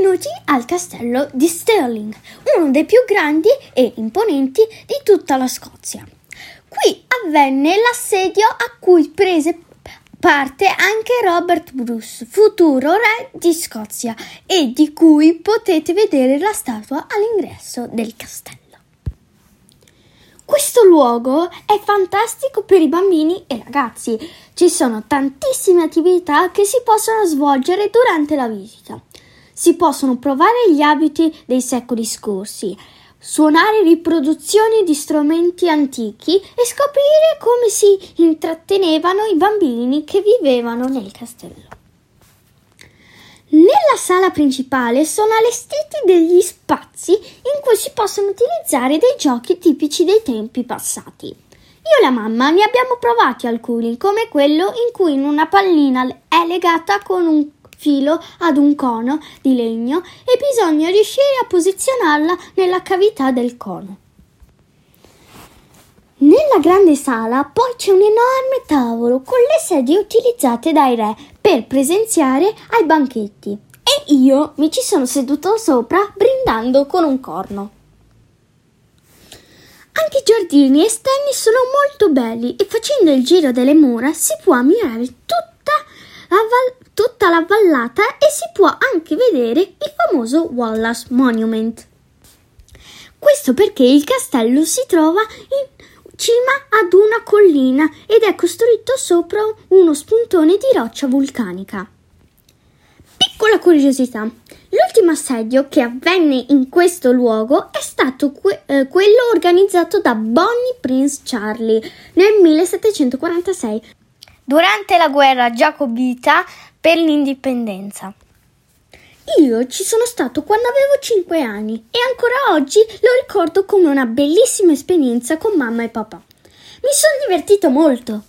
Benvenuti al castello di Stirling, uno dei più grandi e imponenti di tutta la Scozia. Qui avvenne l'assedio a cui prese parte anche Robert Bruce, futuro re di Scozia, e di cui potete vedere la statua all'ingresso del castello. Questo luogo è fantastico per i bambini e ragazzi. Ci sono tantissime attività che si possono svolgere durante la visita. Si possono provare gli abiti dei secoli scorsi, suonare riproduzioni di strumenti antichi e scoprire come si intrattenevano i bambini che vivevano nel castello. Nella sala principale sono allestiti degli spazi in cui si possono utilizzare dei giochi tipici dei tempi passati. Io e la mamma ne abbiamo provati alcuni, come quello in cui una pallina è legata con un filo ad un cono di legno e bisogna riuscire a posizionarla nella cavità del cono. Nella grande sala poi c'è un enorme tavolo con le sedie utilizzate dai re per presenziare ai banchetti e io mi ci sono seduto sopra brindando con un corno. Anche i giardini esterni sono molto belli e facendo il giro delle mura si può ammirare tutta la, val- tutta la vallata e si può anche vedere il famoso Wallace Monument. Questo perché il castello si trova in cima ad una collina ed è costruito sopra uno spuntone di roccia vulcanica. Piccola curiosità. L'ultimo assedio che avvenne in questo luogo è stato que- eh, quello organizzato da Bonnie Prince Charlie nel 1746 durante la guerra giacobita per l'indipendenza. Io ci sono stato quando avevo 5 anni e ancora oggi lo ricordo come una bellissima esperienza con mamma e papà. Mi sono divertito molto.